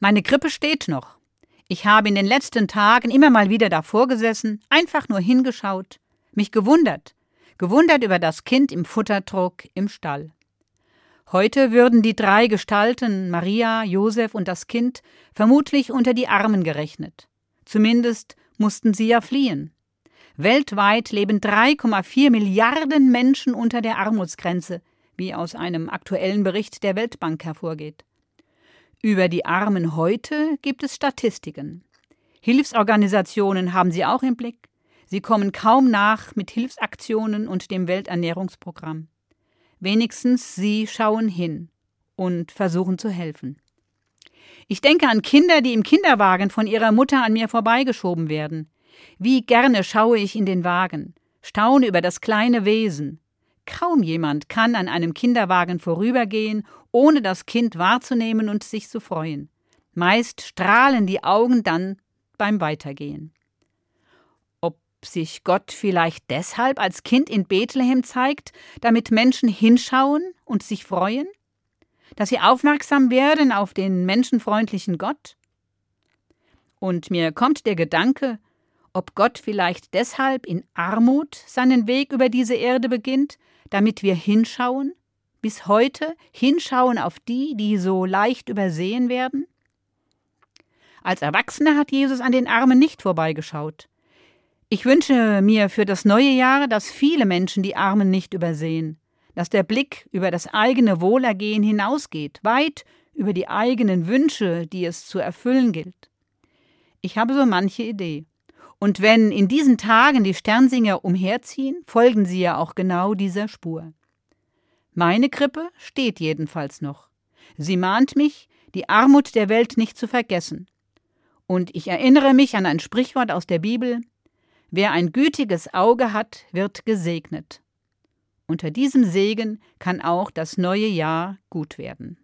Meine Krippe steht noch. Ich habe in den letzten Tagen immer mal wieder davor gesessen, einfach nur hingeschaut, mich gewundert, gewundert über das Kind im Futterdruck im Stall. Heute würden die drei Gestalten, Maria, Josef und das Kind, vermutlich unter die Armen gerechnet. Zumindest mussten sie ja fliehen. Weltweit leben 3,4 Milliarden Menschen unter der Armutsgrenze, wie aus einem aktuellen Bericht der Weltbank hervorgeht. Über die Armen heute gibt es Statistiken. Hilfsorganisationen haben sie auch im Blick. Sie kommen kaum nach mit Hilfsaktionen und dem Welternährungsprogramm. Wenigstens sie schauen hin und versuchen zu helfen. Ich denke an Kinder, die im Kinderwagen von ihrer Mutter an mir vorbeigeschoben werden. Wie gerne schaue ich in den Wagen, staune über das kleine Wesen. Kaum jemand kann an einem Kinderwagen vorübergehen, ohne das Kind wahrzunehmen und sich zu freuen. Meist strahlen die Augen dann beim Weitergehen. Ob sich Gott vielleicht deshalb als Kind in Bethlehem zeigt, damit Menschen hinschauen und sich freuen? Dass sie aufmerksam werden auf den menschenfreundlichen Gott? Und mir kommt der Gedanke, ob Gott vielleicht deshalb in Armut seinen Weg über diese Erde beginnt, damit wir hinschauen, bis heute hinschauen auf die, die so leicht übersehen werden? Als Erwachsener hat Jesus an den Armen nicht vorbeigeschaut. Ich wünsche mir für das neue Jahr, dass viele Menschen die Armen nicht übersehen, dass der Blick über das eigene Wohlergehen hinausgeht, weit über die eigenen Wünsche, die es zu erfüllen gilt. Ich habe so manche Idee. Und wenn in diesen Tagen die Sternsinger umherziehen, folgen sie ja auch genau dieser Spur. Meine Krippe steht jedenfalls noch. Sie mahnt mich, die Armut der Welt nicht zu vergessen. Und ich erinnere mich an ein Sprichwort aus der Bibel Wer ein gütiges Auge hat, wird gesegnet. Unter diesem Segen kann auch das neue Jahr gut werden.